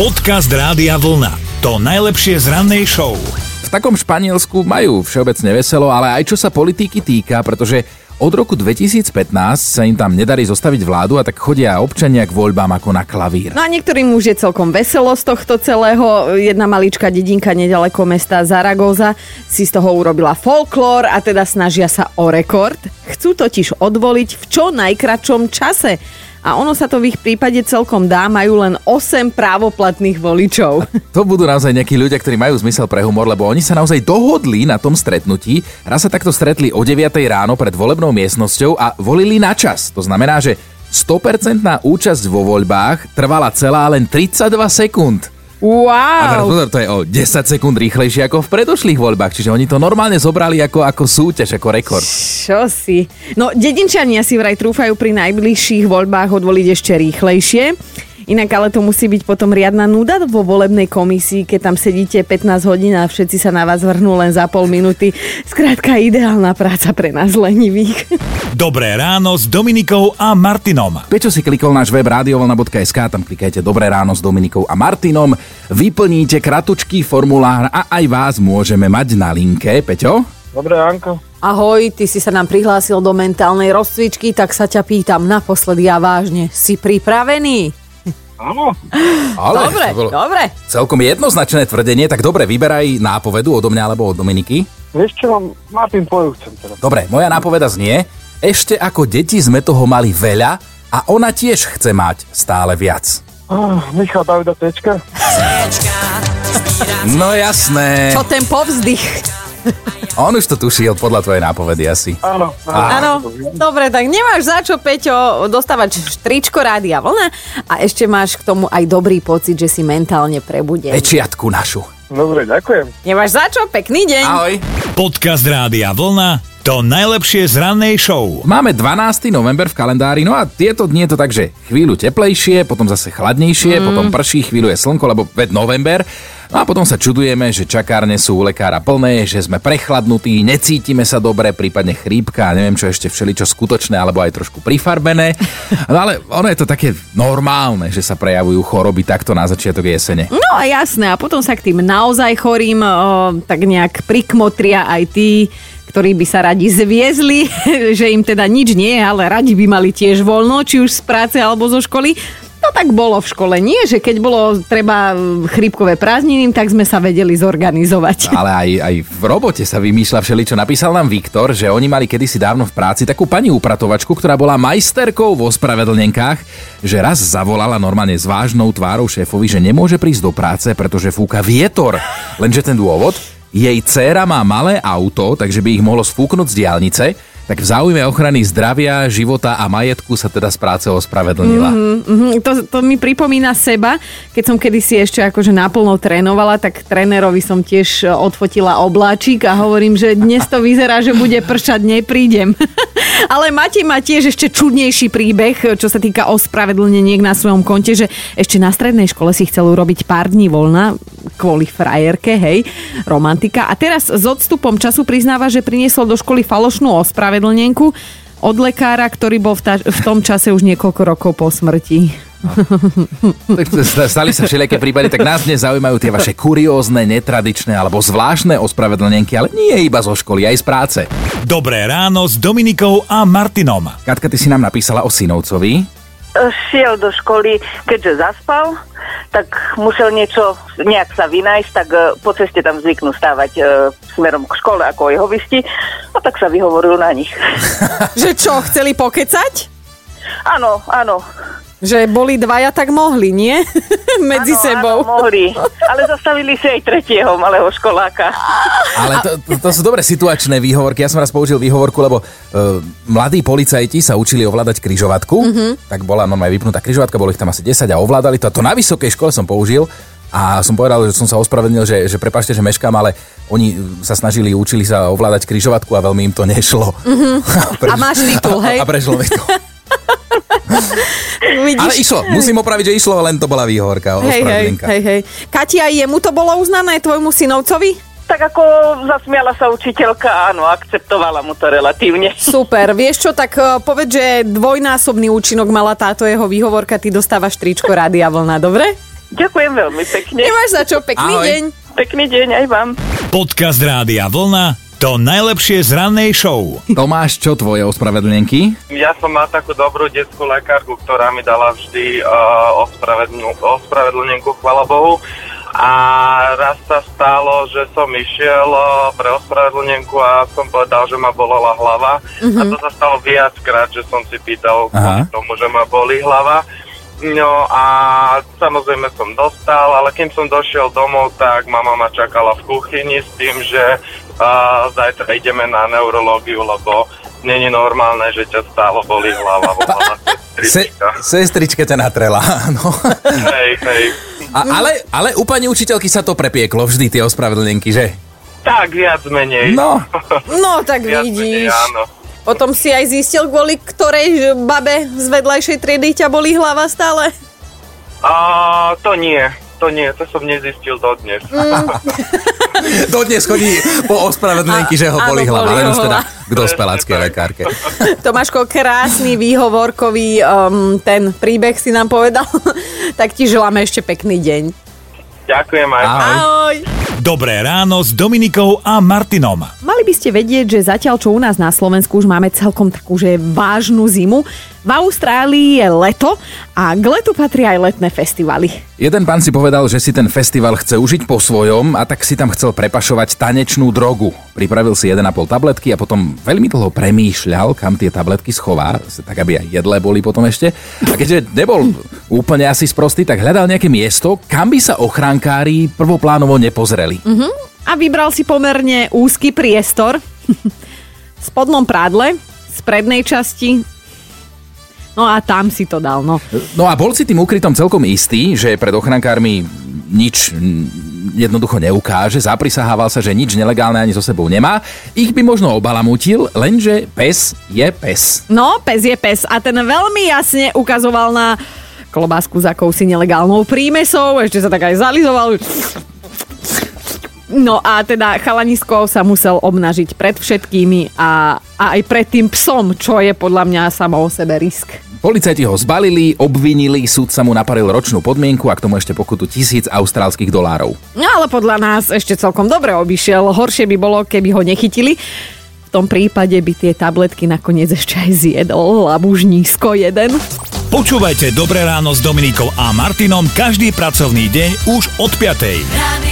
Podcast Rádia Vlna. To najlepšie z rannej show. V takom Španielsku majú všeobecne veselo, ale aj čo sa politiky týka, pretože od roku 2015 sa im tam nedarí zostaviť vládu a tak chodia občania k voľbám ako na klavír. No a niektorým už je celkom veselo z tohto celého. Jedna maličká dedinka nedaleko mesta Zaragoza si z toho urobila folklór a teda snažia sa o rekord. Chcú totiž odvoliť v čo najkračom čase a ono sa to v ich prípade celkom dá, majú len 8 právoplatných voličov. To budú naozaj nejakí ľudia, ktorí majú zmysel pre humor, lebo oni sa naozaj dohodli na tom stretnutí. Raz sa takto stretli o 9 ráno pred volebnou miestnosťou a volili na čas. To znamená, že 100% účasť vo voľbách trvala celá len 32 sekúnd. Wow! A teraz pozor, to je o 10 sekúnd rýchlejšie ako v predošlých voľbách, čiže oni to normálne zobrali ako, ako súťaž, ako rekord. Čo si? No, dedinčania si vraj trúfajú pri najbližších voľbách odvoliť ešte rýchlejšie. Inak ale to musí byť potom riadna nuda vo volebnej komisii, keď tam sedíte 15 hodín a všetci sa na vás vrhnú len za pol minúty. Skrátka ideálna práca pre nás lenivých. Dobré ráno s Dominikou a Martinom. Prečo si klikol náš web radiovolna.sk, tam klikajte Dobré ráno s Dominikou a Martinom, vyplníte kratučký formulár a aj vás môžeme mať na linke. Peťo? Dobre, Anko. Ahoj, ty si sa nám prihlásil do mentálnej rozcvičky, tak sa ťa pýtam naposledy a vážne. Si pripravený? Áno. Ale dobre, to bolo dobre. Celkom jednoznačné tvrdenie, tak dobre, vyberaj nápovedu odo mňa alebo od Dominiky. Vieš čo, mám Martin tvoju chcem teraz. Dobre, moja nápoveda znie, ešte ako deti sme toho mali veľa a ona tiež chce mať stále viac. Ah, Michal Davida Tečka. No jasné. Čo ten povzdych? On už to tušil podľa tvojej nápovedy asi. Áno. Áno, dobre, tak nemáš za čo, Peťo, dostávať štričko Rádia Vlna a ešte máš k tomu aj dobrý pocit, že si mentálne prebudený. Pečiatku našu. Dobre, ďakujem. Nemáš za čo, pekný deň. Ahoj. Podcast Rádia Vlna. To najlepšie z rannej show. Máme 12. november v kalendári, no a tieto dni je to tak, že chvíľu teplejšie, potom zase chladnejšie, mm. potom prší, chvíľu je slnko, lebo ved november. No a potom sa čudujeme, že čakárne sú u lekára plné, že sme prechladnutí, necítime sa dobre, prípadne chrípka a neviem čo ešte všeličo skutočné alebo aj trošku prifarbené. No ale ono je to také normálne, že sa prejavujú choroby takto na začiatok jesene. No a jasné, a potom sa k tým naozaj chorým o, tak nejak prikmotria aj tí, ktorí by sa radi zviezli, že im teda nič nie, ale radi by mali tiež voľno, či už z práce alebo zo školy. No tak bolo v škole, nie? Že keď bolo treba chrípkové prázdniny, tak sme sa vedeli zorganizovať. Ale aj, aj v robote sa vymýšľa všeličo. Napísal nám Viktor, že oni mali kedysi dávno v práci takú pani upratovačku, ktorá bola majsterkou vo spravedlnenkách, že raz zavolala normálne s vážnou tvárou šéfovi, že nemôže prísť do práce, pretože fúka vietor. Lenže ten dôvod, jej dcéra má malé auto, takže by ich mohlo sfúknuť z diálnice, tak v záujme ochrany zdravia, života a majetku sa teda z práce ospravedlnila. Mm-hmm, to, to mi pripomína seba, keď som kedysi ešte akože naplno trénovala, tak trénerovi som tiež odfotila obláčik a hovorím, že dnes to vyzerá, že bude pršať, neprídem. Ale Matej má tiež ešte čudnejší príbeh, čo sa týka ospravedlneniek na svojom konte, že ešte na strednej škole si chcel urobiť pár dní voľna kvôli frajerke, hej, romantika. A teraz s odstupom času priznáva, že priniesol do školy falošnú ospravedlnenku od lekára, ktorý bol v, ta- v tom čase už niekoľko rokov po smrti. Tak stali sa všelijaké prípady, tak nás dnes zaujímajú tie vaše kuriózne, netradičné alebo zvláštne ospravedlnenky, ale nie iba zo školy, aj z práce. Dobré ráno s Dominikou a Martinom. Katka, ty si nám napísala o synovcovi. Šiel do školy, keďže zaspal, tak musel niečo, nejak sa vynájsť, tak e, po ceste tam zvyknú stávať e, smerom k škole ako jeho vysti. A tak sa vyhovoril na nich. Že čo, chceli pokecať? Áno, áno. Že boli dvaja, tak mohli, nie? Medzi áno, sebou. Áno, mohli. Ale zastavili si aj tretieho malého školáka. Ale to, to, to sú dobré situačné výhovorky. Ja som raz použil výhovorku, lebo uh, mladí policajti sa učili ovládať kryžovatku. Mm-hmm. Tak bola normálne vypnutá kryžovatka, bolo ich tam asi 10 a ovládali to. A to na vysokej škole som použil. A som povedal, že som sa ospravedlnil, že, že prepašte, že meškám, ale oni sa snažili, učili sa ovládať kryžovatku a veľmi im to nešlo. Mm-hmm. A máš titul, hej? A prešlo mi to. Vidíš? Ale išlo, musím opraviť, že išlo, len to bola výhovorka. Hej, hej, hej, hej. Katia, jemu to bolo uznané, tvojmu synovcovi? Tak ako zasmiala sa učiteľka, áno, akceptovala mu to relatívne. Super, vieš čo, tak eh, povedz, že dvojnásobný účinok mala táto jeho výhovorka, ty dostávaš tričko Rádia Vlna, dobre? Ďakujem veľmi pekne. Nemáš za čo, pekný Ahoj. deň. Pekný deň aj vám. Podcast Rádia Vlna to najlepšie z rannej show. Tomáš, čo tvoje ospravedlnenky? Ja som mal takú dobrú detskú lekárku, ktorá mi dala vždy uh, ospravedlnenku, chvala Bohu. A raz sa stalo, že som išiel uh, pre ospravedlnenku a som povedal, že ma bolela hlava. A to sa stalo viackrát, že som si pýtal Aha. kvôli tomu, že ma bolí hlava. No a samozrejme som dostal, ale kým som došiel domov, tak mama ma čakala v kuchyni s tým, že uh, zajtra ideme na neurológiu, lebo není normálne, že ťa stále bolí hlava. Volala Se, sestrička. ťa natrela, no. Hej, hej. A, ale, ale u pani učiteľky sa to prepieklo vždy, tie ospravedlnenky, že? Tak, viac menej. No, No tak viac menej, vidíš. áno. Potom si aj zistil, kvôli ktorej babe z vedľajšej triedy ťa bolí hlava stále? A to nie, to nie, to som nezistil dodnes. dodnes chodí po ospravedlnenky, že ho boli hlava, len už teda k tak. lekárke. Tomáško, krásny výhovorkový um, ten príbeh si nám povedal. tak ti želáme ešte pekný deň. Ďakujem aj. Ahoj. Ahoj. Dobré ráno s Dominikou a Martinom. Mali by ste vedieť, že zatiaľ čo u nás na Slovensku už máme celkom takú, že vážnu zimu, v Austrálii je leto a k letu patria aj letné festivaly. Jeden pán si povedal, že si ten festival chce užiť po svojom a tak si tam chcel prepašovať tanečnú drogu. Pripravil si 1,5 tabletky a potom veľmi dlho premýšľal, kam tie tabletky schová, tak aby aj jedlé boli potom ešte. A keďže nebol úplne asi sprostý, tak hľadal nejaké miesto, kam by sa ochránkári prvoplánovo nepozreli. A vybral si pomerne úzky priestor v spodnom prádle, z prednej časti. No a tam si to dal, no. No a bol si tým ukrytom celkom istý, že pred ochrankármi nič jednoducho neukáže, zaprisahával sa, že nič nelegálne ani so sebou nemá. Ich by možno obalamutil, lenže pes je pes. No, pes je pes a ten veľmi jasne ukazoval na klobásku s akousi nelegálnou prímesou, ešte sa tak aj zalizoval. No a teda chalanisko sa musel obnažiť pred všetkými a, a aj pred tým psom, čo je podľa mňa samo o sebe risk. Policajti ho zbalili, obvinili, súd sa mu naparil ročnú podmienku a k tomu ešte pokutu tisíc austrálskych dolárov. No ale podľa nás ešte celkom dobre obišiel. Horšie by bolo, keby ho nechytili. V tom prípade by tie tabletky nakoniec ešte aj zjedol labužnísko jeden. Počúvajte Dobré ráno s Dominikou a Martinom každý pracovný deň už od 5. Radio